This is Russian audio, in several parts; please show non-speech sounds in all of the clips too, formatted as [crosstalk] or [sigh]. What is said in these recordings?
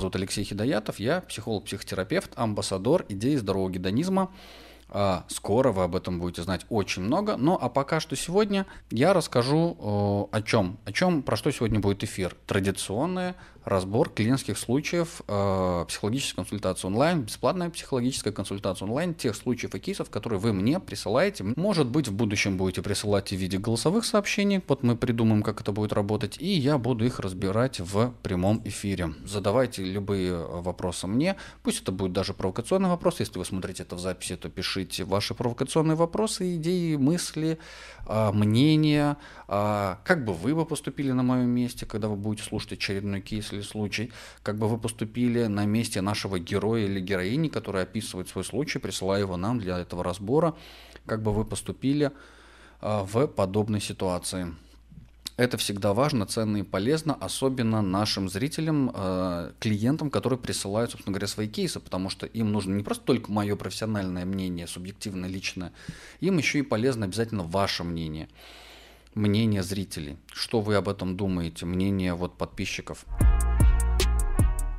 зовут Алексей Хидоятов, я психолог-психотерапевт, амбассадор идеи здорового гедонизма. А, скоро вы об этом будете знать очень много. Ну а пока что сегодня я расскажу о чем. О чем, про что сегодня будет эфир. Традиционные разбор клиентских случаев, э, психологическая консультация онлайн, бесплатная психологическая консультация онлайн, тех случаев и кейсов, которые вы мне присылаете. Может быть, в будущем будете присылать в виде голосовых сообщений, вот мы придумаем, как это будет работать, и я буду их разбирать в прямом эфире. Задавайте любые вопросы мне, пусть это будет даже провокационный вопрос, если вы смотрите это в записи, то пишите ваши провокационные вопросы, идеи, мысли, э, мнения, э, как бы вы бы поступили на моем месте, когда вы будете слушать очередной кейс или случай, как бы вы поступили на месте нашего героя или героини, который описывает свой случай, присылая его нам для этого разбора, как бы вы поступили а, в подобной ситуации. Это всегда важно, ценно и полезно, особенно нашим зрителям, а, клиентам, которые присылают, собственно говоря, свои кейсы, потому что им нужно не просто только мое профессиональное мнение, субъективное, личное, им еще и полезно обязательно ваше мнение мнение зрителей. Что вы об этом думаете? Мнение вот подписчиков.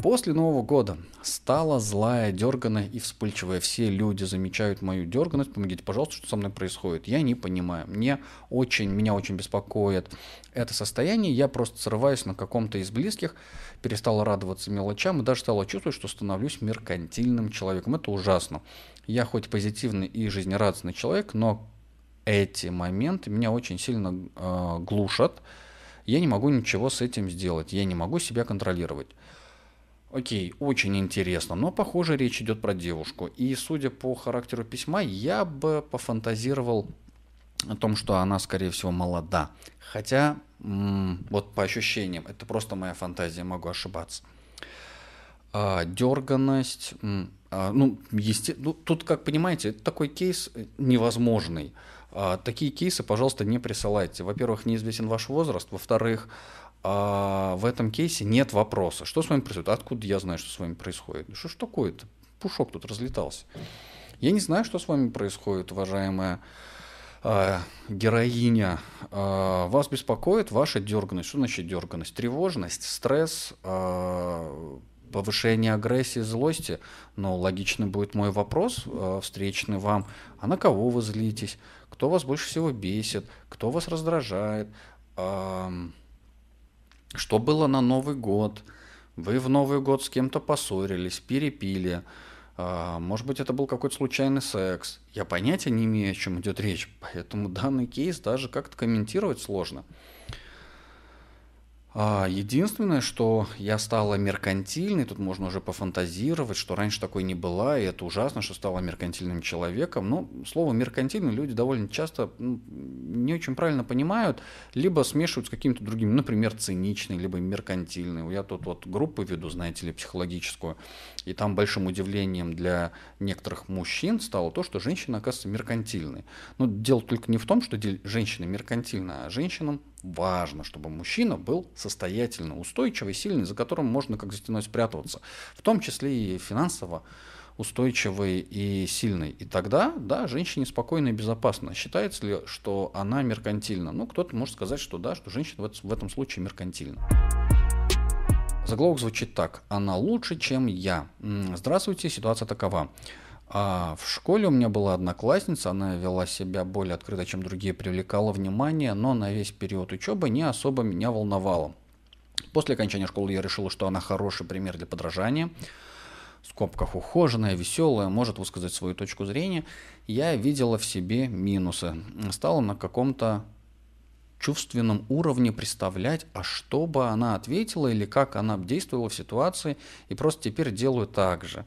После Нового года стала злая, дерганая и вспыльчивая. Все люди замечают мою дерганность. Помогите, пожалуйста, что со мной происходит. Я не понимаю. Мне очень, меня очень беспокоит это состояние. Я просто срываюсь на каком-то из близких, перестал радоваться мелочам и даже стала чувствовать, что становлюсь меркантильным человеком. Это ужасно. Я хоть позитивный и жизнерадостный человек, но эти моменты меня очень сильно э, глушат. Я не могу ничего с этим сделать, я не могу себя контролировать. Окей, очень интересно, но похоже речь идет про девушку. И судя по характеру письма, я бы пофантазировал о том, что она, скорее всего, молода. Хотя, вот по ощущениям, это просто моя фантазия, могу ошибаться. А, дерганность, а, ну, есте... ну, тут, как понимаете, такой кейс невозможный. А, такие кейсы, пожалуйста, не присылайте. Во-первых, неизвестен ваш возраст. Во-вторых, а, в этом кейсе нет вопроса. Что с вами происходит? Откуда я знаю, что с вами происходит? Что ж такое-то? Пушок тут разлетался. Я не знаю, что с вами происходит, уважаемая э, героиня. Э, вас беспокоит ваша дерганность. Что значит дерганность? Тревожность, стресс, э, повышение агрессии, злости. Но логичный будет мой вопрос э, встречный вам. А на кого вы злитесь? кто вас больше всего бесит, кто вас раздражает, что было на Новый год, вы в Новый год с кем-то поссорились, перепили, а, может быть, это был какой-то случайный секс. Я понятия не имею, о чем идет речь, поэтому данный кейс даже как-то комментировать сложно. А, единственное, что я стала меркантильной, тут можно уже пофантазировать, что раньше такой не была, и это ужасно, что стала меркантильным человеком. Но слово меркантильный люди довольно часто ну, не очень правильно понимают, либо смешивают с какими-то другими, например, циничный, либо меркантильный. Я тут вот группу веду, знаете ли, психологическую, и там большим удивлением для некоторых мужчин стало то, что женщина оказывается меркантильной. Но дело только не в том, что женщина меркантильная, а женщинам важно, чтобы мужчина был состоятельно устойчивый, сильный, за которым можно как за стеной спрятаться, в том числе и финансово устойчивый и сильный. И тогда, да, женщине спокойно и безопасно. Считается ли, что она меркантильна? Ну, кто-то может сказать, что да, что женщина в этом случае меркантильна. Заголовок звучит так. Она лучше, чем я. Здравствуйте, ситуация такова. А в школе у меня была одноклассница, она вела себя более открыто, чем другие, привлекала внимание, но на весь период учебы не особо меня волновало. После окончания школы я решила, что она хороший пример для подражания. В скобках ухоженная, веселая, может высказать свою точку зрения. Я видела в себе минусы. Стала на каком-то чувственном уровне представлять, а что бы она ответила или как она действовала в ситуации, и просто теперь делаю так же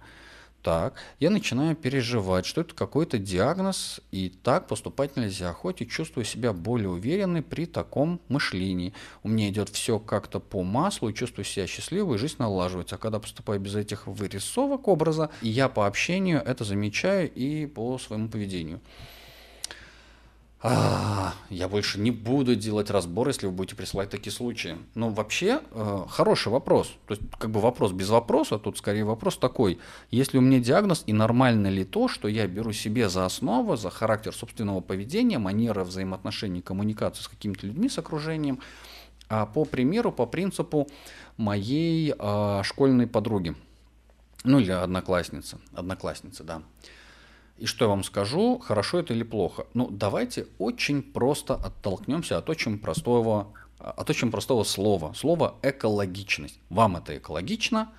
так, я начинаю переживать, что это какой-то диагноз, и так поступать нельзя, хоть и чувствую себя более уверенной при таком мышлении. У меня идет все как-то по маслу, и чувствую себя счастливой, жизнь налаживается. А когда поступаю без этих вырисовок образа, я по общению это замечаю и по своему поведению. А, я больше не буду делать разбор, если вы будете присылать такие случаи. Ну, вообще, э, хороший вопрос. То есть, как бы вопрос без вопроса, тут скорее вопрос такой. Если у меня диагноз, и нормально ли то, что я беру себе за основу, за характер собственного поведения, манера взаимоотношений, коммуникации с какими-то людьми, с окружением, а по примеру, по принципу моей э, школьной подруги. Ну или одноклассницы. Одноклассницы, да. И что я вам скажу, хорошо это или плохо? Ну, давайте очень просто оттолкнемся от очень простого, от очень простого слова. Слово экологичность. Вам это экологично?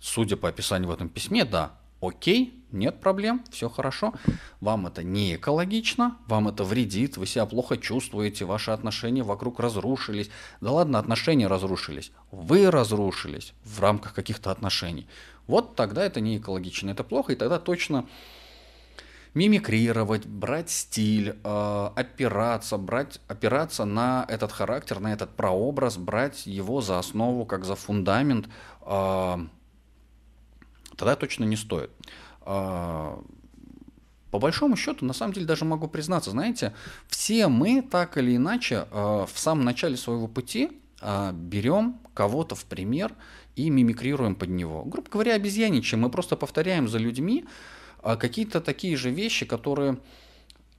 Судя по описанию в этом письме, да. Окей, нет проблем, все хорошо. Вам это не экологично, вам это вредит, вы себя плохо чувствуете, ваши отношения вокруг разрушились. Да ладно, отношения разрушились. Вы разрушились в рамках каких-то отношений. Вот тогда это не экологично, это плохо, и тогда точно мимикрировать, брать стиль, э, опираться, брать, опираться на этот характер, на этот прообраз, брать его за основу, как за фундамент, э, тогда точно не стоит. Э, по большому счету, на самом деле, даже могу признаться, знаете, все мы так или иначе в самом начале своего пути берем кого-то в пример и мимикрируем под него. Грубо говоря, обезьяничаем, мы просто повторяем за людьми э, какие-то такие же вещи, которые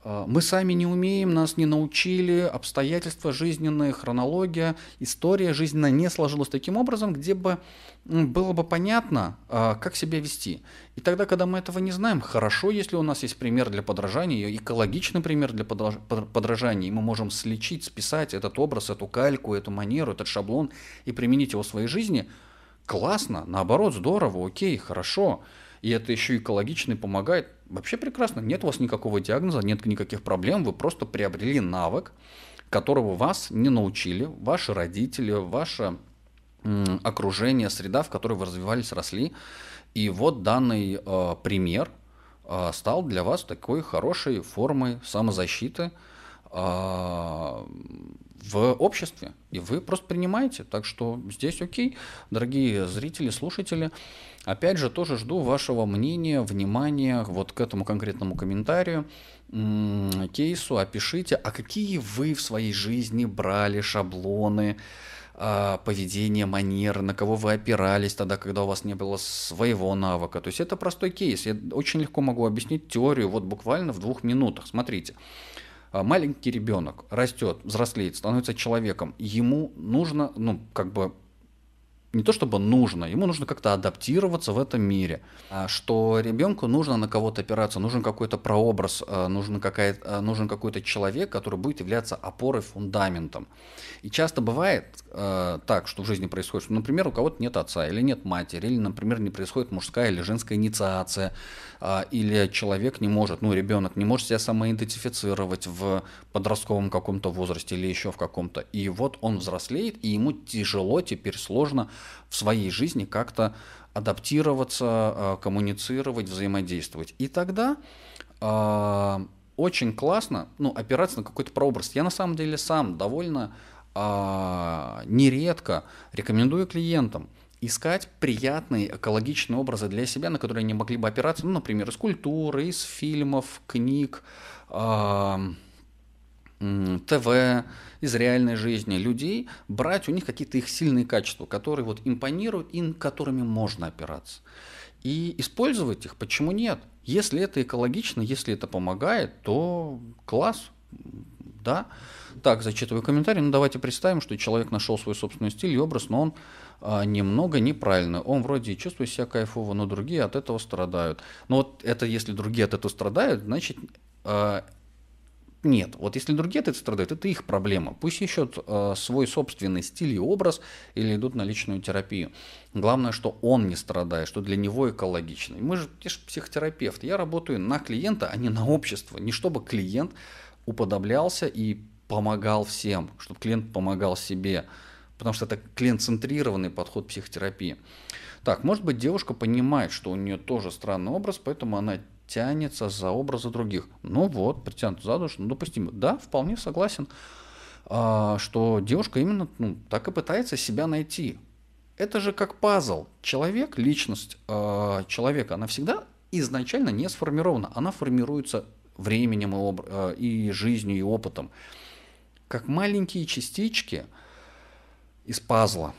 а, мы сами не умеем, нас не научили, обстоятельства жизненные, хронология, история жизненная не сложилась таким образом, где бы было бы понятно, а, как себя вести. И тогда, когда мы этого не знаем, хорошо, если у нас есть пример для подражания, экологичный пример для подражания, и мы можем слечить, списать этот образ, эту кальку, эту манеру, этот шаблон и применить его в своей жизни, классно, наоборот, здорово, окей, хорошо и это еще экологично и помогает, вообще прекрасно. Нет у вас никакого диагноза, нет никаких проблем, вы просто приобрели навык, которого вас не научили, ваши родители, ваше окружение, среда, в которой вы развивались, росли. И вот данный э, пример э, стал для вас такой хорошей формой самозащиты э, в обществе. И вы просто принимаете. Так что здесь окей, дорогие зрители, слушатели. Опять же, тоже жду вашего мнения, внимания вот к этому конкретному комментарию, кейсу. Опишите, а какие вы в своей жизни брали шаблоны, а, поведения, манеры, на кого вы опирались тогда, когда у вас не было своего навыка. То есть это простой кейс. Я очень легко могу объяснить теорию вот буквально в двух минутах. Смотрите. А, маленький ребенок растет, взрослеет, становится человеком. Ему нужно, ну, как бы не то чтобы нужно, ему нужно как-то адаптироваться в этом мире, а что ребенку нужно на кого-то опираться, нужен какой-то прообраз, э, нужен, какая э, нужен какой-то человек, который будет являться опорой, фундаментом. И часто бывает э, так, что в жизни происходит, что, например, у кого-то нет отца или нет матери, или, например, не происходит мужская или женская инициация, э, или человек не может, ну, ребенок не может себя самоидентифицировать в подростковом каком-то возрасте или еще в каком-то. И вот он взрослеет, и ему тяжело, теперь сложно в своей жизни как-то адаптироваться, а, коммуницировать, взаимодействовать. И тогда э, очень классно ну, опираться на какой-то прообраз. Я на самом деле сам довольно э, нередко рекомендую клиентам искать приятные экологичные образы для себя, на которые они могли бы опираться, ну, например, из культуры, из фильмов, книг, э, ТВ, из реальной жизни людей, брать у них какие-то их сильные качества, которые вот импонируют и которыми можно опираться. И использовать их, почему нет? Если это экологично, если это помогает, то класс, да. Так, зачитываю комментарий. Ну, давайте представим, что человек нашел свой собственный стиль и образ, но он а, немного неправильный. Он вроде и чувствует себя кайфово, но другие от этого страдают. Но вот это если другие от этого страдают, значит, а, нет, вот если другие от этого страдают, это их проблема. Пусть ищут э, свой собственный стиль и образ или идут на личную терапию. Главное, что он не страдает, что для него экологично. Мы же, я же психотерапевт, я работаю на клиента, а не на общество. Не чтобы клиент уподоблялся и помогал всем, чтобы клиент помогал себе. Потому что это клиент-центрированный подход психотерапии. Так, может быть, девушка понимает, что у нее тоже странный образ, поэтому она тянется за образы других. Ну вот, притянут за душу, ну допустимо. Да, вполне согласен, а, что девушка именно ну, так и пытается себя найти. Это же как пазл. Человек, личность а, человека, она всегда изначально не сформирована. Она формируется временем и, об, а, и жизнью, и опытом. Как маленькие частички из пазла.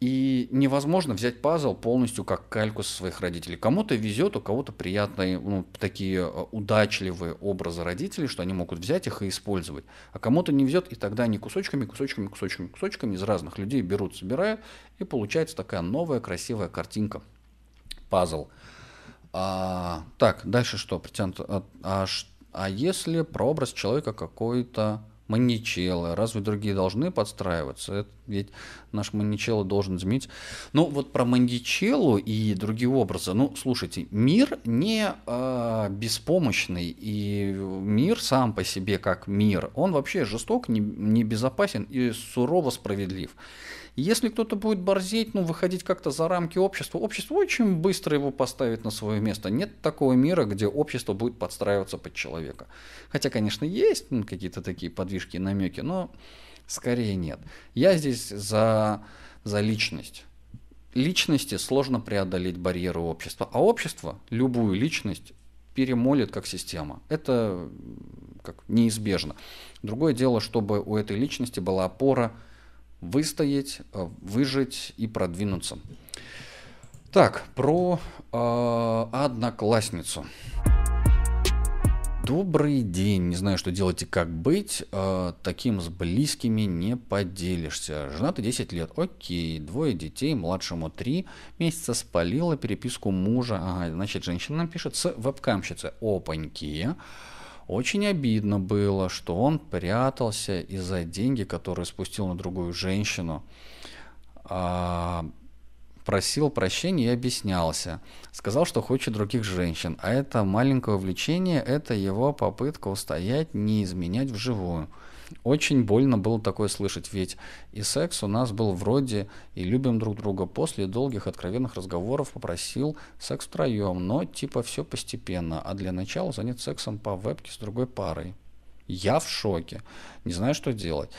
И невозможно взять пазл полностью как кальку со своих родителей. Кому-то везет, у кого-то приятные, ну, такие э, удачливые образы родителей, что они могут взять их и использовать. А кому-то не везет, и тогда они кусочками, кусочками, кусочками, кусочками из разных людей берут, собирают, и получается такая новая красивая картинка. Пазл. А, так, дальше что? Притянуто. А, а, а если прообраз человека какой-то маничелы, разве другие должны подстраиваться? Это ведь наш маничело должен изменить. Ну, вот про маничелу и другие образы. Ну, слушайте, мир не э, беспомощный, и мир сам по себе как мир, он вообще жесток, не, не и сурово справедлив. Если кто-то будет борзеть, ну, выходить как-то за рамки общества, общество очень быстро его поставит на свое место. Нет такого мира, где общество будет подстраиваться под человека. Хотя, конечно, есть ну, какие-то такие подвижки и намеки, но скорее нет. Я здесь за, за личность. Личности сложно преодолеть барьеры общества, а общество любую личность перемолит как система. Это как неизбежно. Другое дело, чтобы у этой личности была опора выстоять, э, выжить и продвинуться. Так, про э, одноклассницу. Добрый день. Не знаю, что делать и как быть. Э, таким с близкими не поделишься. Женаты 10 лет. Окей. Двое детей. Младшему 3 месяца спалила переписку мужа. Ага, значит, женщина нам пишет с вебкамщицы. Опаньки. Очень обидно было, что он прятался из-за деньги, которые спустил на другую женщину. А, просил прощения и объяснялся. Сказал, что хочет других женщин. А это маленькое увлечение, это его попытка устоять, не изменять вживую. Очень больно было такое слышать, ведь и секс у нас был вроде и любим друг друга. После долгих откровенных разговоров попросил секс втроем, но типа все постепенно, а для начала занят сексом по вебке с другой парой. Я в шоке, не знаю, что делать.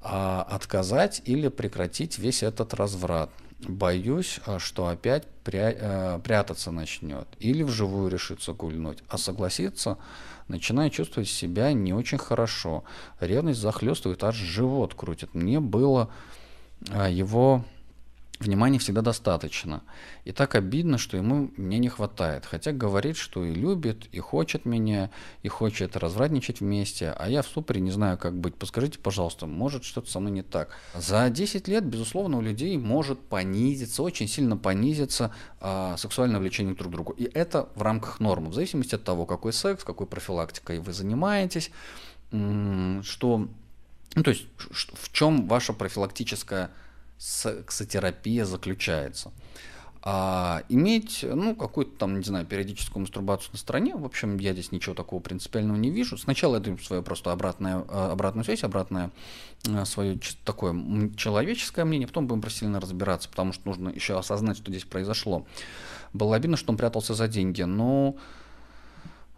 А отказать или прекратить весь этот разврат. Боюсь, а, что опять пря э, прятаться начнет или вживую решится гульнуть, а согласиться начинаю чувствовать себя не очень хорошо. Ревность захлестывает, аж живот крутит. Мне было а, его внимания всегда достаточно. И так обидно, что ему мне не хватает. Хотя говорит, что и любит, и хочет меня, и хочет развратничать вместе, а я в ступоре не знаю, как быть. Подскажите, пожалуйста, может что-то со мной не так. За 10 лет, безусловно, у людей может понизиться, очень сильно понизиться а, сексуальное влечение друг к другу. И это в рамках нормы, в зависимости от того, какой секс, какой профилактикой вы занимаетесь, что... Ну, то есть, в чем ваша профилактическая сексотерапия заключается. А иметь, ну, какую-то там, не знаю, периодическую мастурбацию на стороне, в общем, я здесь ничего такого принципиального не вижу. Сначала это свое просто обратное, а, обратную связь, обратное а, свое такое человеческое мнение, потом будем сильно разбираться, потому что нужно еще осознать, что здесь произошло. Было обидно, что он прятался за деньги, но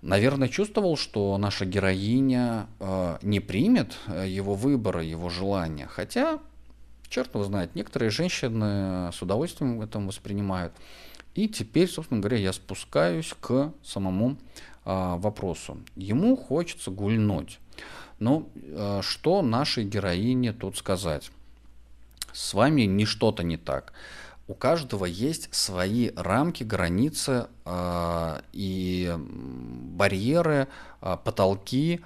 наверное, чувствовал, что наша героиня э, не примет его выбора, его желания. Хотя черт его знает, некоторые женщины с удовольствием это воспринимают. И теперь, собственно говоря, я спускаюсь к самому а, вопросу. Ему хочется гульнуть. Но а, что нашей героине тут сказать? С вами не что-то не так. У каждого есть свои рамки, границы э, и барьеры, э, потолки,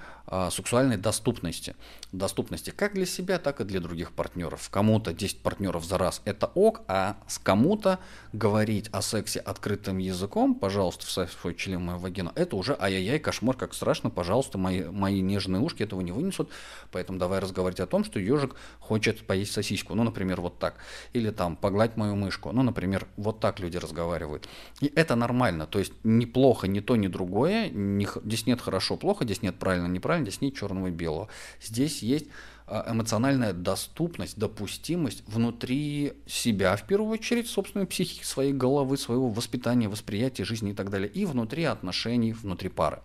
сексуальной доступности. Доступности как для себя, так и для других партнеров. Кому-то 10 партнеров за раз это ок, а с кому-то говорить о сексе открытым языком, пожалуйста, вставь свой член мою вагину, это уже ай-яй-яй, кошмар, как страшно, пожалуйста, мои, мои нежные ушки этого не вынесут, поэтому давай разговаривать о том, что ежик хочет поесть сосиску, ну, например, вот так, или там погладь мою мышку, ну, например, вот так люди разговаривают. И это нормально, то есть неплохо ни то, ни другое, не, здесь нет хорошо-плохо, здесь нет правильно, здесь нет черного и белого. Здесь есть а, эмоциональная доступность, допустимость внутри себя, в первую очередь, собственной психики, своей головы, своего воспитания, восприятия жизни и так далее, и внутри отношений, внутри пары.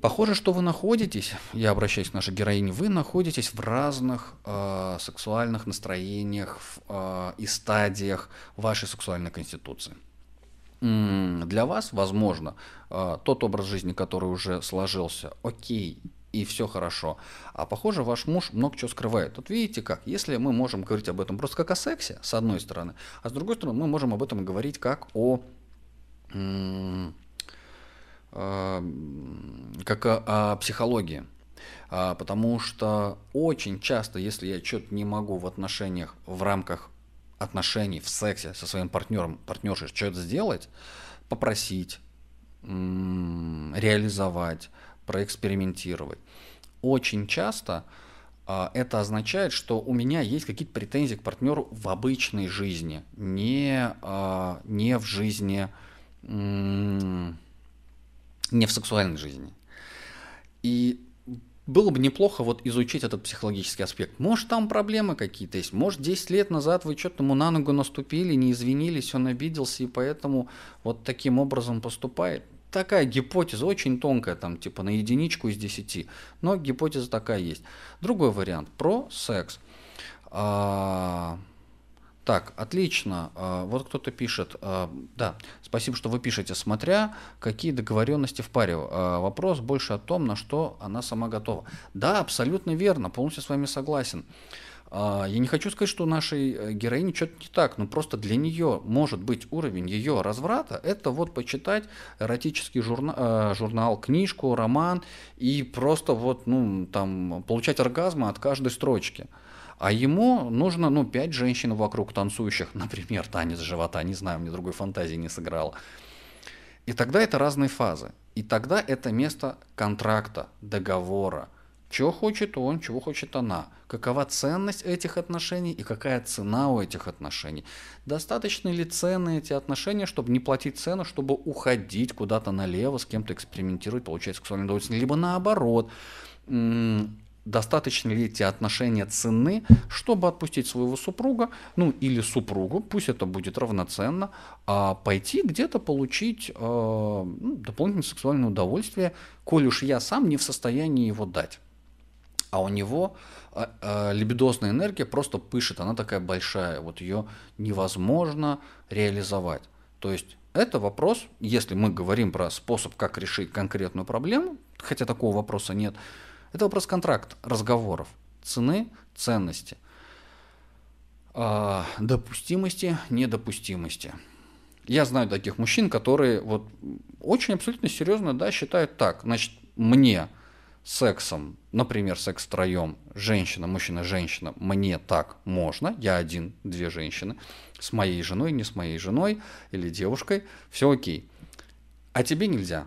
Похоже, что вы находитесь, я обращаюсь к нашей героине, вы находитесь в разных э, сексуальных настроениях э, и стадиях вашей сексуальной конституции для вас, возможно, тот образ жизни, который уже сложился, окей, и все хорошо. А похоже, ваш муж много чего скрывает. Вот видите как, если мы можем говорить об этом просто как о сексе, с одной стороны, а с другой стороны мы можем об этом говорить как о как о, о психологии. А, потому что очень часто, если я что-то не могу в отношениях, в рамках отношений, в сексе со своим партнером, партнершей что-то сделать, попросить, реализовать, проэкспериментировать. Очень часто а, это означает, что у меня есть какие-то претензии к партнеру в обычной жизни, не, а, не в жизни, не в сексуальной жизни. И было бы неплохо вот изучить этот психологический аспект. Может, там проблемы какие-то есть. Может, 10 лет назад вы что-то ему на ногу наступили, не извинились, он обиделся, и поэтому вот таким образом поступает. Такая гипотеза очень тонкая, там типа на единичку из 10, но гипотеза такая есть. Другой вариант про секс. А, так, отлично. А, вот кто-то пишет. А, да, спасибо, что вы пишете. Смотря какие договоренности в паре. А, вопрос больше о том, на что она сама готова. Да, абсолютно верно. Полностью с вами согласен. Я не хочу сказать, что у нашей э, героини что-то не так, но просто для нее может быть уровень ее разврата, это вот почитать эротический журнал, э, журнал, книжку, роман и просто вот, ну, там, получать оргазмы от каждой строчки. А ему нужно, ну, пять женщин вокруг танцующих, [laughs] например, танец живота, не знаю, мне другой фантазии не сыграло. И тогда это разные фазы. И тогда это место контракта, договора. Чего хочет он, чего хочет она. Какова ценность этих отношений и какая цена у этих отношений. Достаточно ли ценны эти отношения, чтобы не платить цену, чтобы уходить куда-то налево, с кем-то экспериментировать, получать сексуальное удовольствие. Либо наоборот, достаточно ли эти отношения ценны, чтобы отпустить своего супруга, ну или супругу, пусть это будет равноценно, а пойти где-то получить э, ну, дополнительное сексуальное удовольствие, коль уж я сам не в состоянии его дать. А у него э, э, либидозная энергия просто пышет, она такая большая, вот ее невозможно реализовать. То есть это вопрос, если мы говорим про способ, как решить конкретную проблему, хотя такого вопроса нет, это вопрос контракта, разговоров, цены, ценности, а, допустимости, недопустимости. Я знаю таких мужчин, которые вот очень абсолютно серьезно да, считают так. Значит, мне сексом, например, секс втроем, женщина, мужчина, женщина, мне так можно, я один, две женщины, с моей женой, не с моей женой или девушкой, все окей. А тебе нельзя.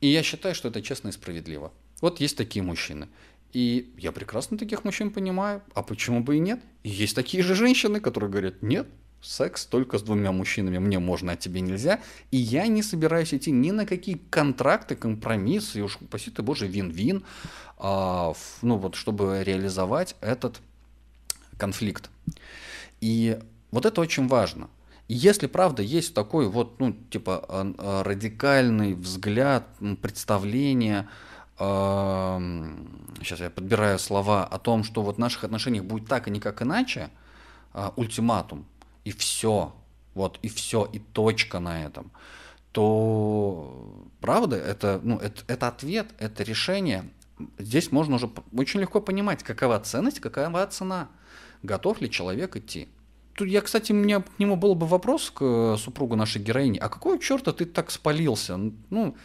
И я считаю, что это честно и справедливо. Вот есть такие мужчины. И я прекрасно таких мужчин понимаю. А почему бы и нет? И есть такие же женщины, которые говорят, нет, секс только с двумя мужчинами, мне можно, а тебе нельзя. И я не собираюсь идти ни на какие контракты, компромиссы, и уж, спаси ты боже, вин-вин, а, ну вот, чтобы реализовать этот конфликт. И вот это очень важно. И если правда есть такой вот, ну, типа, а, радикальный взгляд, представление, сейчас я подбираю слова о том, что вот в наших отношениях будет так, а не как иначе, а, ультиматум, и все, вот, и все, и точка на этом, то правда, это, ну, это, это ответ, это решение. Здесь можно уже очень легко понимать, какова ценность, какова цена, готов ли человек идти. Тут я, кстати, у меня к нему был бы вопрос к э, супругу нашей героини. А какого черта ты так спалился? Ну,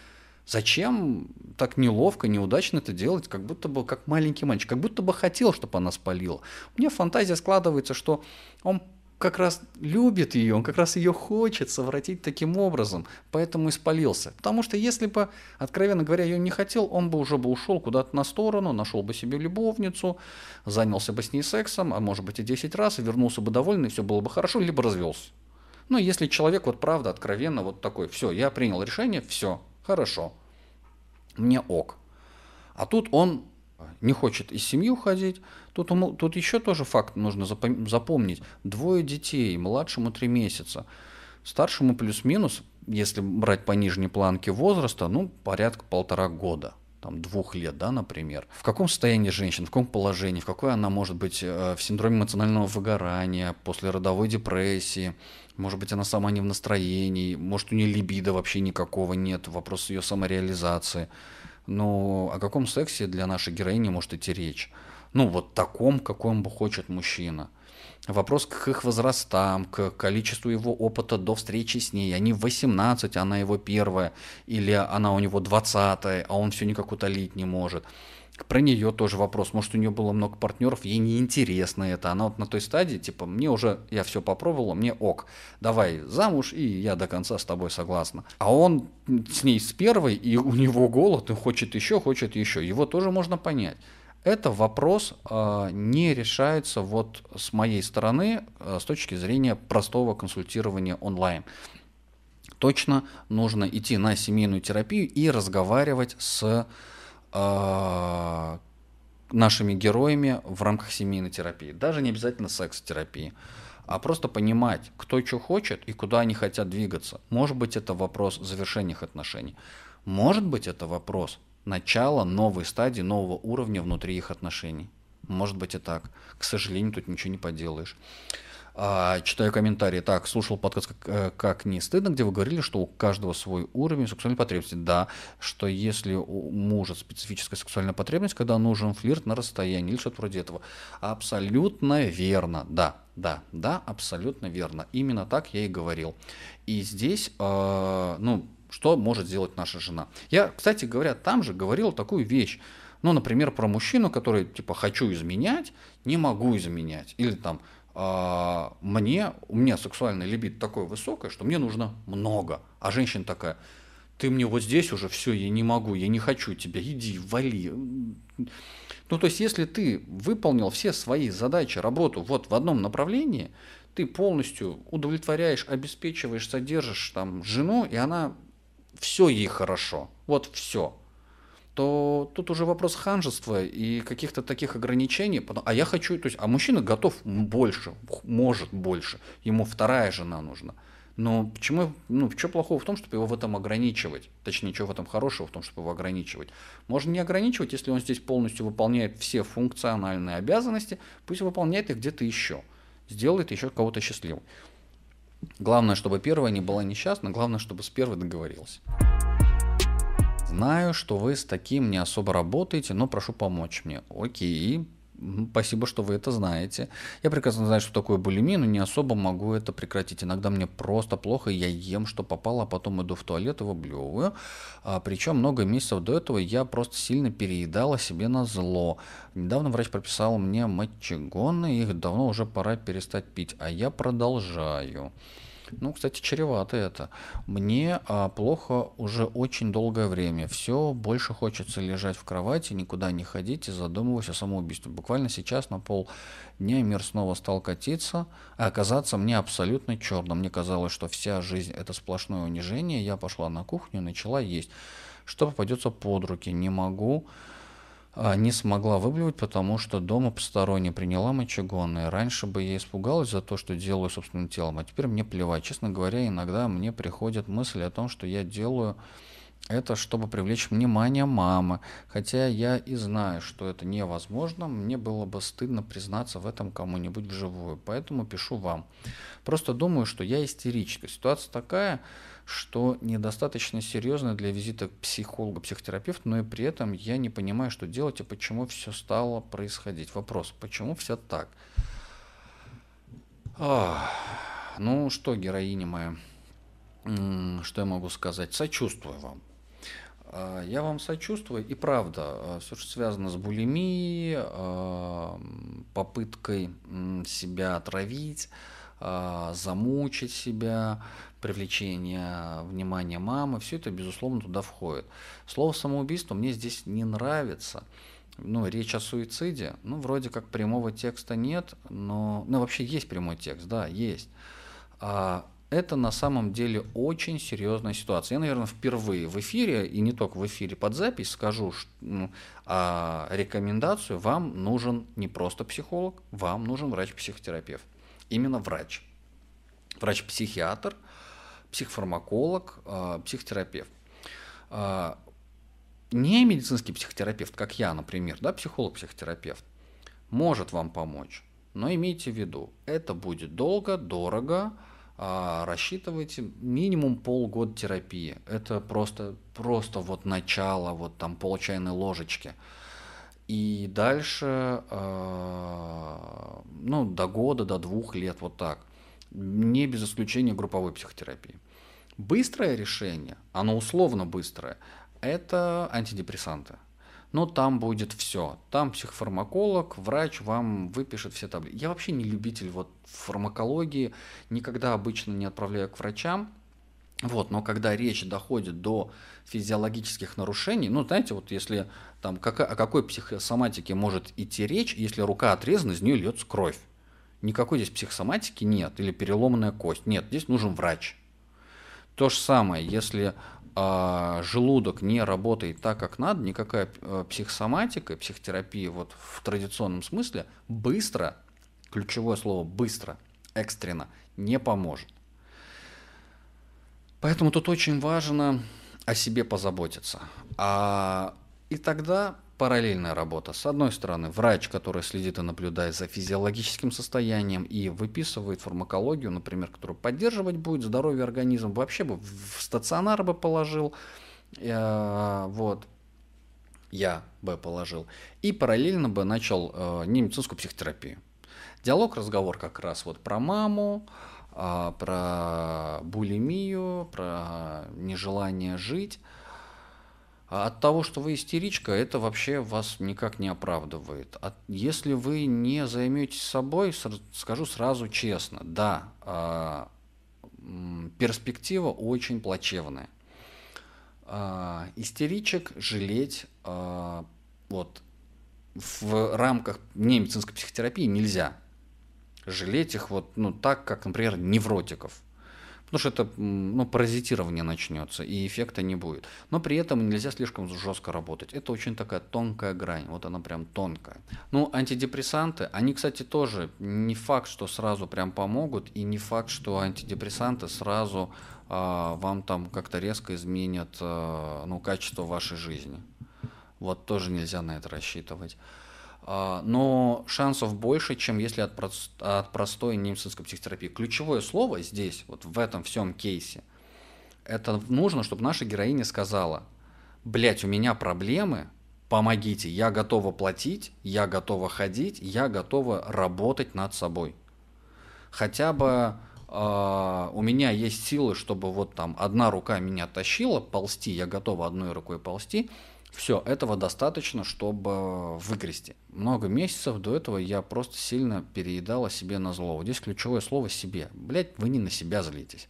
Зачем так неловко, неудачно это делать, как будто бы как маленький мальчик, как будто бы хотел, чтобы она спалила. У меня фантазия складывается, что он как раз любит ее, он как раз ее хочет совратить таким образом, поэтому и спалился. Потому что если бы, откровенно говоря, ее не хотел, он бы уже бы ушел куда-то на сторону, нашел бы себе любовницу, занялся бы с ней сексом, а может быть и 10 раз, и вернулся бы довольный, все было бы хорошо, либо развелся. Но если человек вот правда откровенно вот такой, все, я принял решение, все, Хорошо. Мне ок. А тут он не хочет из семьи уходить. Тут, тут еще тоже факт нужно запомнить. Двое детей, младшему три месяца. Старшему плюс-минус, если брать по нижней планке возраста, ну, порядка полтора года там, двух лет, да, например. В каком состоянии женщина, в каком положении, в какой она может быть э, в синдроме эмоционального выгорания, после родовой депрессии, может быть, она сама не в настроении, может, у нее либидо вообще никакого нет, вопрос ее самореализации. Но о каком сексе для нашей героини может идти речь? Ну, вот таком, каком бы хочет мужчина. Вопрос к их возрастам, к количеству его опыта до встречи с ней. Они 18, она его первая, или она у него 20, а он все никак утолить не может. Про нее тоже вопрос. Может, у нее было много партнеров, ей неинтересно это. Она вот на той стадии, типа, мне уже, я все попробовала, мне ок. Давай замуж, и я до конца с тобой согласна. А он с ней с первой, и у него голод, и хочет еще, хочет еще. Его тоже можно понять. Это вопрос э, не решается вот с моей стороны э, с точки зрения простого консультирования онлайн. Точно нужно идти на семейную терапию и разговаривать с э, нашими героями в рамках семейной терапии. Даже не обязательно секс-терапии, а просто понимать, кто что хочет и куда они хотят двигаться. Может быть, это вопрос завершения их отношений. Может быть, это вопрос начало новой стадии, нового уровня внутри их отношений. Может быть и так. К сожалению, тут ничего не поделаешь. А, читаю комментарии. Так, слушал подкаст как, э, как не стыдно, где вы говорили, что у каждого свой уровень сексуальной потребности. Да, что если у мужа специфическая сексуальная потребность, когда нужен флирт на расстоянии или что-то вроде этого. Абсолютно верно. Да, да, да, абсолютно верно. Именно так я и говорил. И здесь, э, ну, что может сделать наша жена. Я, кстати говоря, там же говорил такую вещь. Ну, например, про мужчину, который типа хочу изменять, не могу изменять. Или там а, мне, у меня сексуальная либидо такое высокое, что мне нужно много. А женщина такая, ты мне вот здесь уже все, я не могу, я не хочу тебя, иди, вали. Ну, то есть, если ты выполнил все свои задачи, работу вот в одном направлении, ты полностью удовлетворяешь, обеспечиваешь, содержишь там жену, и она все ей хорошо, вот все, то тут уже вопрос ханжества и каких-то таких ограничений. А я хочу, то есть, а мужчина готов больше, может больше, ему вторая жена нужна. Но почему, ну, что плохого в том, чтобы его в этом ограничивать? Точнее, что в этом хорошего в том, чтобы его ограничивать? Можно не ограничивать, если он здесь полностью выполняет все функциональные обязанности, пусть выполняет их где-то еще. Сделает еще кого-то счастливым. Главное, чтобы первая не была несчастна, главное, чтобы с первой договорился. Знаю, что вы с таким не особо работаете, но прошу помочь мне. Окей, Спасибо, что вы это знаете. Я прекрасно знаю, что такое булимия, но не особо могу это прекратить. Иногда мне просто плохо, я ем, что попало, а потом иду в туалет и выблевываю. А, причем много месяцев до этого я просто сильно переедала себе на зло. Недавно врач прописал мне мочегоны, их давно уже пора перестать пить, а я продолжаю. Ну, кстати, чревато это. Мне а, плохо уже очень долгое время. Все больше хочется лежать в кровати, никуда не ходить и задумываюсь о самоубийстве. Буквально сейчас на пол дня мир снова стал катиться, а оказаться мне абсолютно черным. Мне казалось, что вся жизнь это сплошное унижение. Я пошла на кухню и начала есть. Что попадется под руки, не могу не смогла выблевать, потому что дома посторонне приняла мочегонные. Раньше бы я испугалась за то, что делаю собственным телом, а теперь мне плевать. Честно говоря, иногда мне приходит мысль о том, что я делаю это, чтобы привлечь внимание мамы. Хотя я и знаю, что это невозможно, мне было бы стыдно признаться в этом кому-нибудь вживую. Поэтому пишу вам. Просто думаю, что я истеричка. Ситуация такая, что недостаточно серьезно для визита к психологу, психотерапевту, но и при этом я не понимаю, что делать и почему все стало происходить. Вопрос, почему все так? Ах, ну что, героиня моя, что я могу сказать? Сочувствую вам. А, я вам сочувствую, и правда, а, все, что связано с булимией, а, попыткой себя отравить, замучить себя, привлечение внимания мамы, все это, безусловно, туда входит. Слово самоубийство мне здесь не нравится. Ну, речь о суициде, ну, вроде как прямого текста нет, но, ну, вообще есть прямой текст, да, есть. Это на самом деле очень серьезная ситуация. Я, наверное, впервые в эфире, и не только в эфире под запись, скажу что, ну, а рекомендацию. Вам нужен не просто психолог, вам нужен врач-психотерапевт. Именно врач. Врач-психиатр – психофармаколог, а, психотерапевт. А, не медицинский психотерапевт, как я, например, да, психолог-психотерапевт, может вам помочь. Но имейте в виду, это будет долго, дорого, а, рассчитывайте минимум полгода терапии. Это просто, просто вот начало, вот там пол чайной ложечки. И дальше, а, ну, до года, до двух лет, вот так. Не без исключения групповой психотерапии. Быстрое решение, оно условно быстрое, это антидепрессанты. Но там будет все. Там психофармаколог, врач вам выпишет все таблетки. Я вообще не любитель вот фармакологии, никогда обычно не отправляю к врачам. Вот, но когда речь доходит до физиологических нарушений, ну, знаете, вот если там как, о какой психосоматике может идти речь, если рука отрезана, из нее льется кровь. Никакой здесь психосоматики нет, или переломанная кость. Нет, здесь нужен врач. То же самое, если а, желудок не работает так, как надо, никакая э, психосоматика, психотерапия вот в традиционном смысле быстро, ключевое слово быстро, экстренно, не поможет. Поэтому тут очень важно о себе позаботиться. А, и тогда параллельная работа. С одной стороны, врач, который следит и наблюдает за физиологическим состоянием и выписывает фармакологию, например, которая поддерживать будет здоровье организма, вообще бы в стационар бы положил, э, вот, я бы положил, и параллельно бы начал э, немедицинскую психотерапию. Диалог, разговор как раз вот про маму, э, про булимию, про нежелание жить, а от того, что вы истеричка, это вообще вас никак не оправдывает. А если вы не займетесь собой, скажу сразу честно, да, а, перспектива очень плачевная. Истеричек жалеть вот в рамках немедицинской психотерапии нельзя. Жалеть их вот ну, так, как, например, невротиков. Потому что это ну, паразитирование начнется, и эффекта не будет. Но при этом нельзя слишком жестко работать. Это очень такая тонкая грань, вот она прям тонкая. Ну, антидепрессанты, они, кстати, тоже не факт, что сразу прям помогут, и не факт, что антидепрессанты сразу а, вам там как-то резко изменят а, ну, качество вашей жизни. Вот тоже нельзя на это рассчитывать. А, но шансов больше, чем если от, прост, от простой немецкой психотерапии. Ключевое слово здесь, вот в этом всем кейсе, это нужно, чтобы наша героиня сказала, блять, у меня проблемы, помогите, я готова платить, я готова ходить, я готова работать над собой. Хотя бы Uh, у меня есть силы, чтобы вот там одна рука меня тащила, ползти, я готова одной рукой ползти, все, этого достаточно, чтобы выгрести. Много месяцев до этого я просто сильно переедала себе на зло. здесь ключевое слово «себе». Блять, вы не на себя злитесь.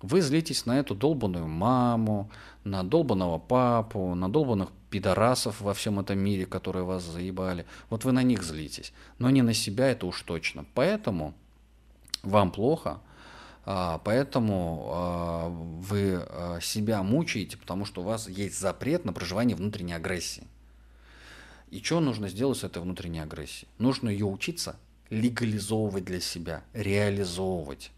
Вы злитесь на эту долбанную маму, на долбанного папу, на долбанных пидорасов во всем этом мире, которые вас заебали. Вот вы на них злитесь. Но не на себя, это уж точно. Поэтому вам плохо – поэтому а, вы а, себя мучаете, потому что у вас есть запрет на проживание внутренней агрессии. И что нужно сделать с этой внутренней агрессией? Нужно ее учиться легализовывать для себя, реализовывать.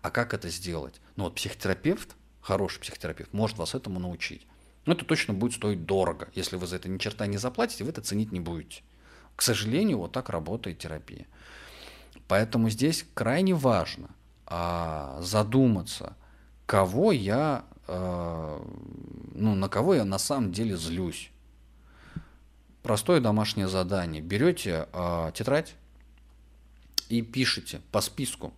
А как это сделать? Ну вот психотерапевт, хороший психотерапевт, может вас этому научить. Но это точно будет стоить дорого. Если вы за это ни черта не заплатите, вы это ценить не будете. К сожалению, вот так работает терапия. Поэтому здесь крайне важно – а задуматься, кого я, э, ну, на кого я на самом деле злюсь. Простое домашнее задание. Берете э, тетрадь и пишите по списку,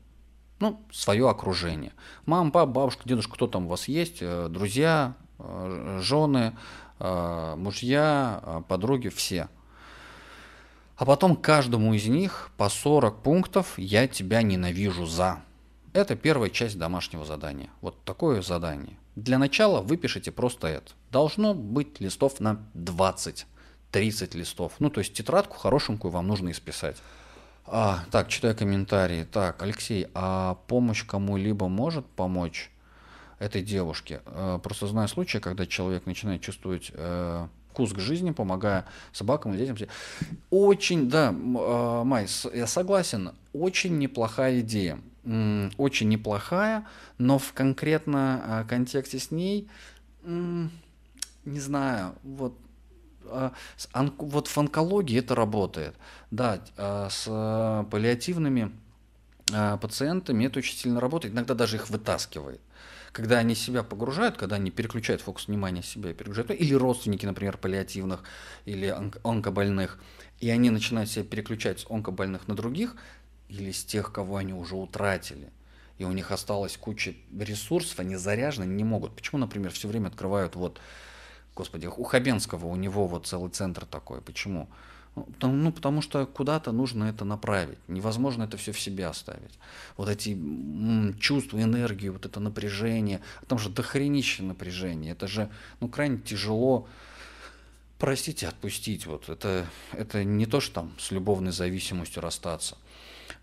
ну, свое окружение. Мама, папа, бабушка, дедушка, кто там у вас есть, э, друзья, э, жены, э, мужья, подруги, все. А потом каждому из них по 40 пунктов «я тебя ненавижу за». Это первая часть домашнего задания. Вот такое задание. Для начала выпишите просто это. Должно быть листов на 20, 30 листов. Ну, то есть тетрадку хорошенькую вам нужно исписать. А, так, читаю комментарии. Так, Алексей, а помощь кому-либо может помочь этой девушке? Э, просто знаю случаи, когда человек начинает чувствовать э, к жизни, помогая собакам и детям. Очень, да, э, Май, я согласен, очень неплохая идея очень неплохая, но в конкретно а, контексте с ней, не знаю, вот а, вот в онкологии это работает. Да, а, с паллиативными пациентами это очень сильно работает, иногда даже их вытаскивает. Когда они себя погружают, когда они переключают фокус внимания себя и перегружают, ну, или родственники, например, паллиативных или онкобольных, и они начинают себя переключать с онкобольных на других или с тех, кого они уже утратили и у них осталась куча ресурсов, они заряжены, не могут. Почему, например, все время открывают вот, господи, у Хабенского, у него вот целый центр такой. Почему? Ну, потому, ну, что куда-то нужно это направить. Невозможно это все в себе оставить. Вот эти чувства, энергию, вот это напряжение. Там же дохренище напряжение. Это же ну, крайне тяжело простите, отпустить. Вот это, это не то, что там с любовной зависимостью расстаться.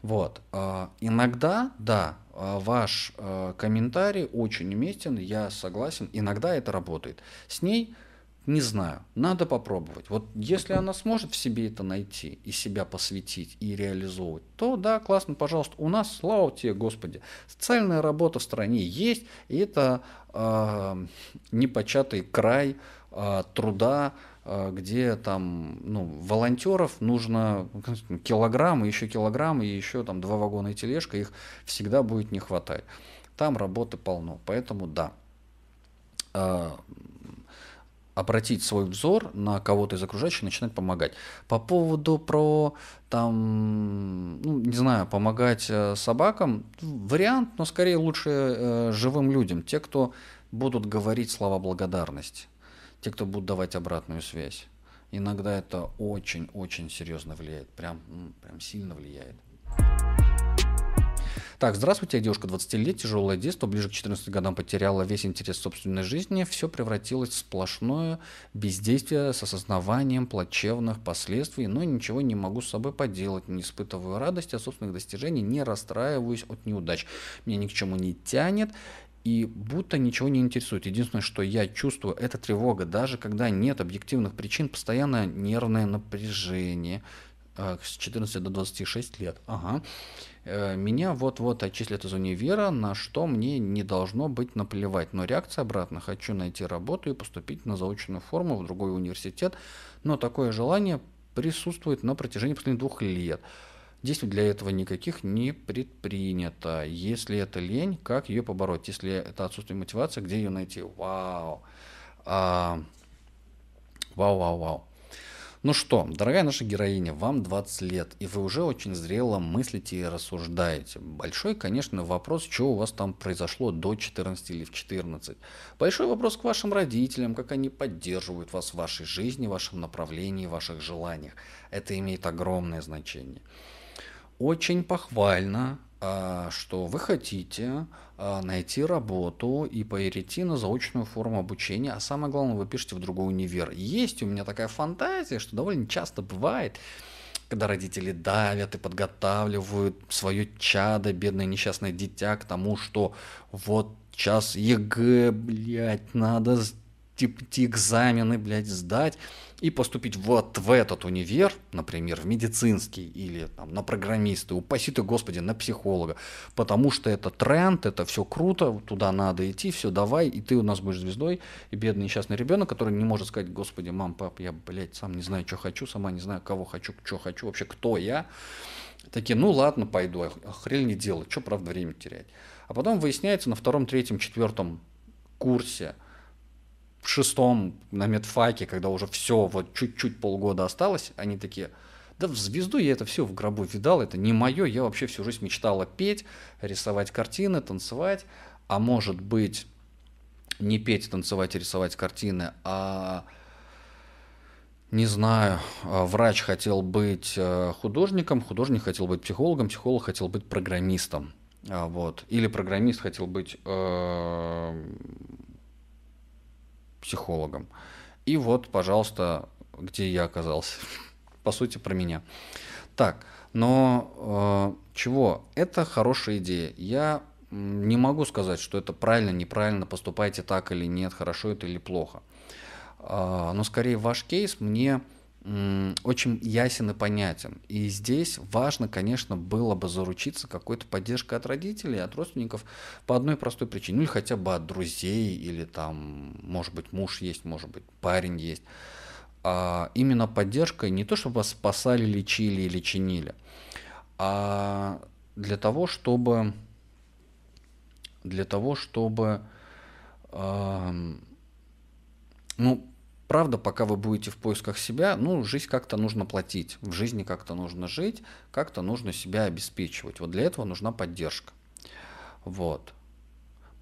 Вот. А, иногда, да, а, ваш а, комментарий очень уместен, я согласен, иногда это работает. С ней не знаю, надо попробовать. Вот если она сможет в себе это найти и себя посвятить и реализовывать, то да, классно, пожалуйста. У нас, слава тебе, Господи, социальная работа в стране есть, и это э, непочатый край э, труда, где там ну, волонтеров нужно килограмм, и еще килограмм, и еще там два вагона и тележка, их всегда будет не хватать. Там работы полно, поэтому да. А, обратить свой взор на кого-то из окружающих, начинать помогать. По поводу про там, ну, не знаю, помогать э, собакам, вариант, но скорее лучше э, живым людям, те, кто будут говорить слова благодарности те, кто будут давать обратную связь. Иногда это очень-очень серьезно влияет, прям, прям сильно влияет. Так, здравствуйте, я девушка 20 лет, тяжелое детство, ближе к 14 годам потеряла весь интерес к собственной жизни, все превратилось в сплошное бездействие с осознаванием плачевных последствий, но ничего не могу с собой поделать, не испытываю радости от собственных достижений, не расстраиваюсь от неудач. Меня ни к чему не тянет, и будто ничего не интересует. Единственное, что я чувствую, это тревога. Даже когда нет объективных причин, постоянное нервное напряжение. Э, с 14 до 26 лет. Ага. Э, меня вот-вот отчислят из универа, на что мне не должно быть наплевать. Но реакция обратно. Хочу найти работу и поступить на заочную форму в другой университет. Но такое желание присутствует на протяжении последних двух лет. Действий для этого никаких не предпринято. Если это лень, как ее побороть? Если это отсутствие мотивации, где ее найти? Вау. А... Вау, вау, вау. Ну что, дорогая наша героиня, вам 20 лет, и вы уже очень зрело мыслите и рассуждаете. Большой, конечно, вопрос, что у вас там произошло до 14 или в 14. Большой вопрос к вашим родителям, как они поддерживают вас в вашей жизни, в вашем направлении, в ваших желаниях. Это имеет огромное значение очень похвально, а, что вы хотите а, найти работу и перейти на заочную форму обучения, а самое главное, вы пишете в другой универ. Есть у меня такая фантазия, что довольно часто бывает, когда родители давят и подготавливают свое чадо, бедное несчастное дитя к тому, что вот сейчас ЕГЭ, блядь, надо типа, экзамены, блядь, сдать и поступить вот в этот универ, например, в медицинский или там, на программиста, упаси ты, господи, на психолога, потому что это тренд, это все круто, туда надо идти, все, давай, и ты у нас будешь звездой, и бедный несчастный ребенок, который не может сказать, господи, мам, пап, я, блядь, сам не знаю, что хочу, сама не знаю, кого хочу, что хочу, вообще кто я, такие, ну ладно, пойду, хрень не делать, что, правда, время терять. А потом выясняется на втором, третьем, четвертом курсе, в шестом на медфаке, когда уже все, вот чуть-чуть полгода осталось, они такие, да в звезду я это все в гробу видал, это не мое, я вообще всю жизнь мечтала петь, рисовать картины, танцевать, а может быть не петь, танцевать и рисовать картины, а не знаю, а врач хотел быть э, художником, художник хотел быть психологом, психолог хотел быть программистом. А, вот. Или программист хотел быть э, психологом. И вот, пожалуйста, где я оказался. [laughs] По сути, про меня. Так, но э, чего? Это хорошая идея. Я не могу сказать, что это правильно, неправильно, поступайте так или нет, хорошо это или плохо. Э, но скорее ваш кейс мне очень ясен и понятен. И здесь важно, конечно, было бы заручиться какой-то поддержкой от родителей, от родственников по одной простой причине. Ну или хотя бы от друзей, или там, может быть, муж есть, может быть, парень есть. А именно поддержкой не то, чтобы вас спасали, лечили или чинили, а для того, чтобы для того, чтобы э, ну, правда, пока вы будете в поисках себя, ну, жизнь как-то нужно платить, в жизни как-то нужно жить, как-то нужно себя обеспечивать. Вот для этого нужна поддержка. Вот.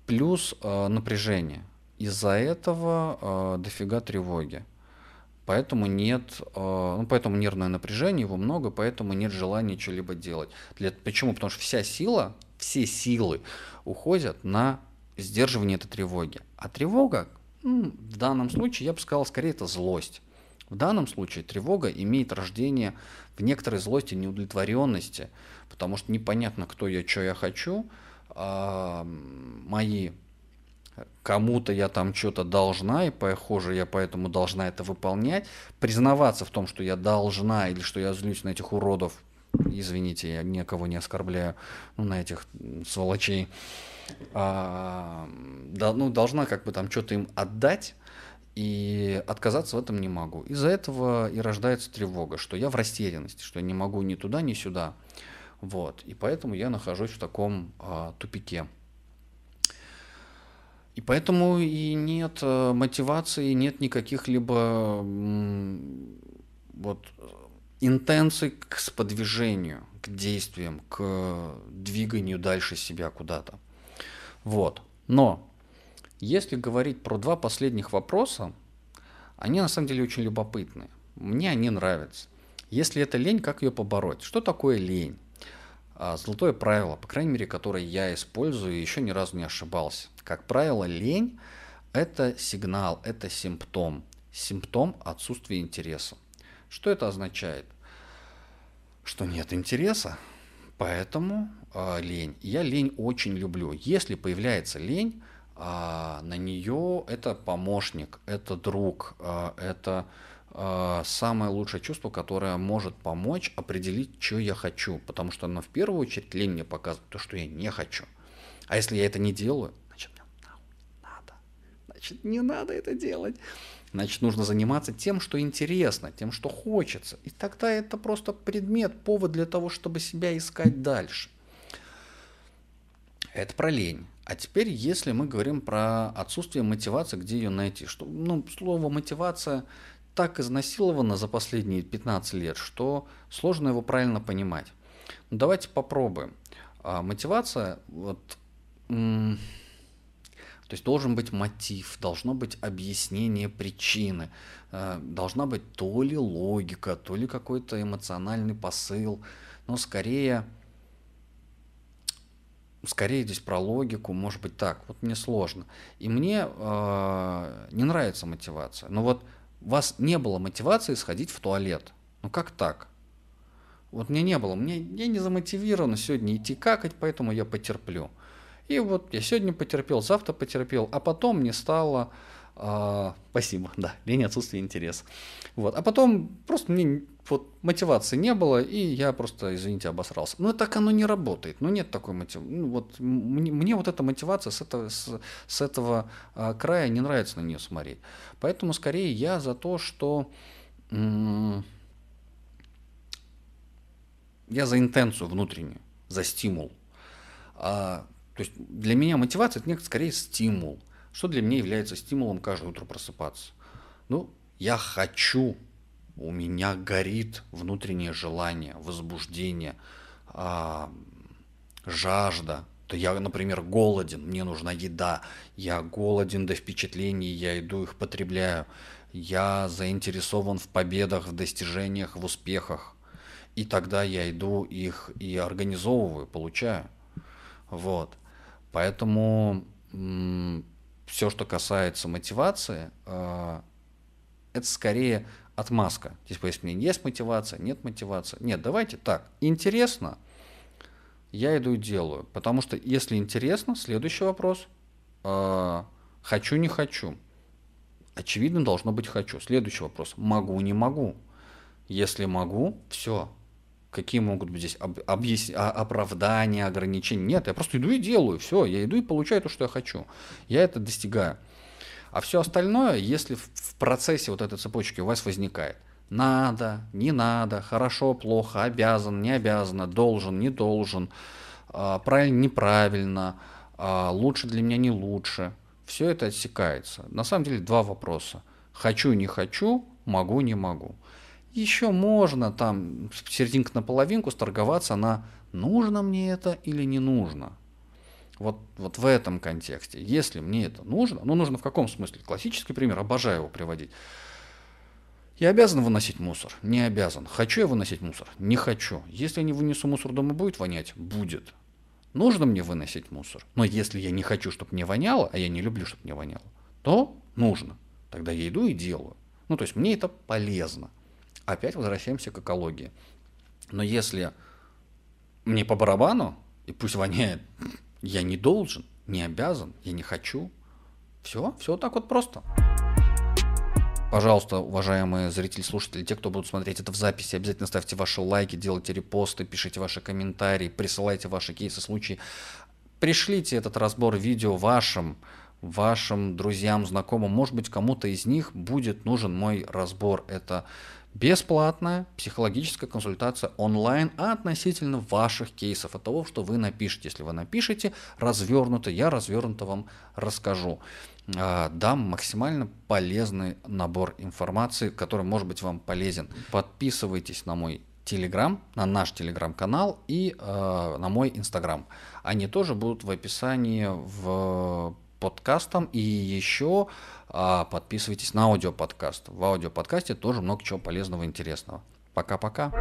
Плюс э, напряжение. Из-за этого э, дофига тревоги. Поэтому нет, э, ну, поэтому нервное напряжение, его много, поэтому нет желания что-либо делать. Для, почему? Потому что вся сила, все силы уходят на сдерживание этой тревоги. А тревога, в данном случае, я бы сказал, скорее это злость. В данном случае тревога имеет рождение в некоторой злости, неудовлетворенности, потому что непонятно, кто я, что я хочу, а мои кому-то я там что-то должна, и похоже, я поэтому должна это выполнять. Признаваться в том, что я должна или что я злюсь на этих уродов, извините, я никого не оскорбляю, ну, на этих сволочей, а, да, ну, должна как бы там что-то им отдать, и отказаться в этом не могу. Из-за этого и рождается тревога, что я в растерянности, что я не могу ни туда, ни сюда. Вот. И поэтому я нахожусь в таком а, тупике. И поэтому и нет э, мотивации, нет никаких либо вот интенций к сподвижению, к действиям, к двиганию дальше себя куда-то. Вот. Но если говорить про два последних вопроса, они на самом деле очень любопытные. Мне они нравятся. Если это лень, как ее побороть? Что такое лень? А, золотое правило, по крайней мере, которое я использую и еще ни разу не ошибался. Как правило, лень – это сигнал, это симптом. Симптом отсутствия интереса. Что это означает? Что нет интереса, поэтому э, лень. Я лень очень люблю. Если появляется лень, э, на нее это помощник, это друг, э, это э, самое лучшее чувство, которое может помочь определить, что я хочу. Потому что оно в первую очередь лень мне показывает то, что я не хочу. А если я это не делаю, значит, мне надо. Значит, не надо это делать. Значит, нужно заниматься тем, что интересно, тем, что хочется. И тогда это просто предмет, повод для того, чтобы себя искать дальше. Это про лень. А теперь, если мы говорим про отсутствие мотивации, где ее найти? Что, ну, слово мотивация так изнасиловано за последние 15 лет, что сложно его правильно понимать. Ну, давайте попробуем. А, мотивация, вот, то есть должен быть мотив, должно быть объяснение причины, э, должна быть то ли логика, то ли какой-то эмоциональный посыл, но скорее, скорее здесь про логику, может быть так, вот мне сложно. И мне э, не нравится мотивация. Но вот у вас не было мотивации сходить в туалет. Ну как так? Вот мне не было, мне, я не замотивирован сегодня идти какать, поэтому я потерплю. И вот я сегодня потерпел, завтра потерпел, а потом мне стало... Э, спасибо, [laughs] да, лень отсутствие интереса. Вот, а потом просто мне вот мотивации не было, и я просто, извините, обосрался. Но так оно не работает. Ну, нет такой мотивации. Ну, вот, мне, мне вот эта мотивация с этого, с, с этого а, края не нравится на нее смотреть. Поэтому скорее я за то, что м- я за интенцию внутреннюю, за стимул. А, то есть для меня мотивация это скорее стимул. Что для меня является стимулом каждое утро просыпаться? Ну, я хочу у меня горит внутреннее желание, возбуждение, а, жажда, то я, например, голоден, мне нужна еда, я голоден до впечатлений, я иду их потребляю, я заинтересован в победах, в достижениях, в успехах, и тогда я иду их и организовываю, получаю. Вот. Поэтому все, что касается мотивации, а, это скорее отмазка. Типа, если мне есть мотивация, нет мотивации. Нет, давайте так. Интересно, я иду и делаю. Потому что если интересно, следующий вопрос. Э, хочу, не хочу. Очевидно, должно быть хочу. Следующий вопрос. Могу, не могу. Если могу, все. Какие могут быть здесь об, объяс... А, оправдания, ограничения? Нет, я просто иду и делаю. Все, я иду и получаю то, что я хочу. Я это достигаю. А все остальное, если в процессе вот этой цепочки у вас возникает надо, не надо, хорошо, плохо, обязан, не обязан, должен, не должен, а, правильно, неправильно, а, лучше для меня, не лучше. Все это отсекается. На самом деле два вопроса. Хочу, не хочу, могу, не могу. Еще можно там серединка на половинку сторговаться на нужно мне это или не нужно. Вот, вот в этом контексте. Если мне это нужно, ну нужно в каком смысле? Классический пример, обожаю его приводить. Я обязан выносить мусор? Не обязан. Хочу я выносить мусор? Не хочу. Если я не вынесу мусор, дома будет вонять? Будет. Нужно мне выносить мусор? Но если я не хочу, чтобы мне воняло, а я не люблю, чтобы мне воняло, то нужно. Тогда я иду и делаю. Ну, то есть мне это полезно. Опять возвращаемся к экологии. Но если мне по барабану, и пусть воняет, я не должен, не обязан, я не хочу. Все, все так вот просто. Пожалуйста, уважаемые зрители, слушатели, те, кто будут смотреть это в записи, обязательно ставьте ваши лайки, делайте репосты, пишите ваши комментарии, присылайте ваши кейсы, случаи. Пришлите этот разбор видео вашим, вашим друзьям, знакомым. Может быть, кому-то из них будет нужен мой разбор. Это бесплатная психологическая консультация онлайн относительно ваших кейсов, от того, что вы напишете. Если вы напишете развернуто, я развернуто вам расскажу. А, дам максимально полезный набор информации, который может быть вам полезен. Подписывайтесь на мой Телеграм, на наш Телеграм-канал и э, на мой Инстаграм. Они тоже будут в описании в подкастом. И еще э, подписывайтесь на аудиоподкаст. В аудиоподкасте тоже много чего полезного и интересного. Пока-пока.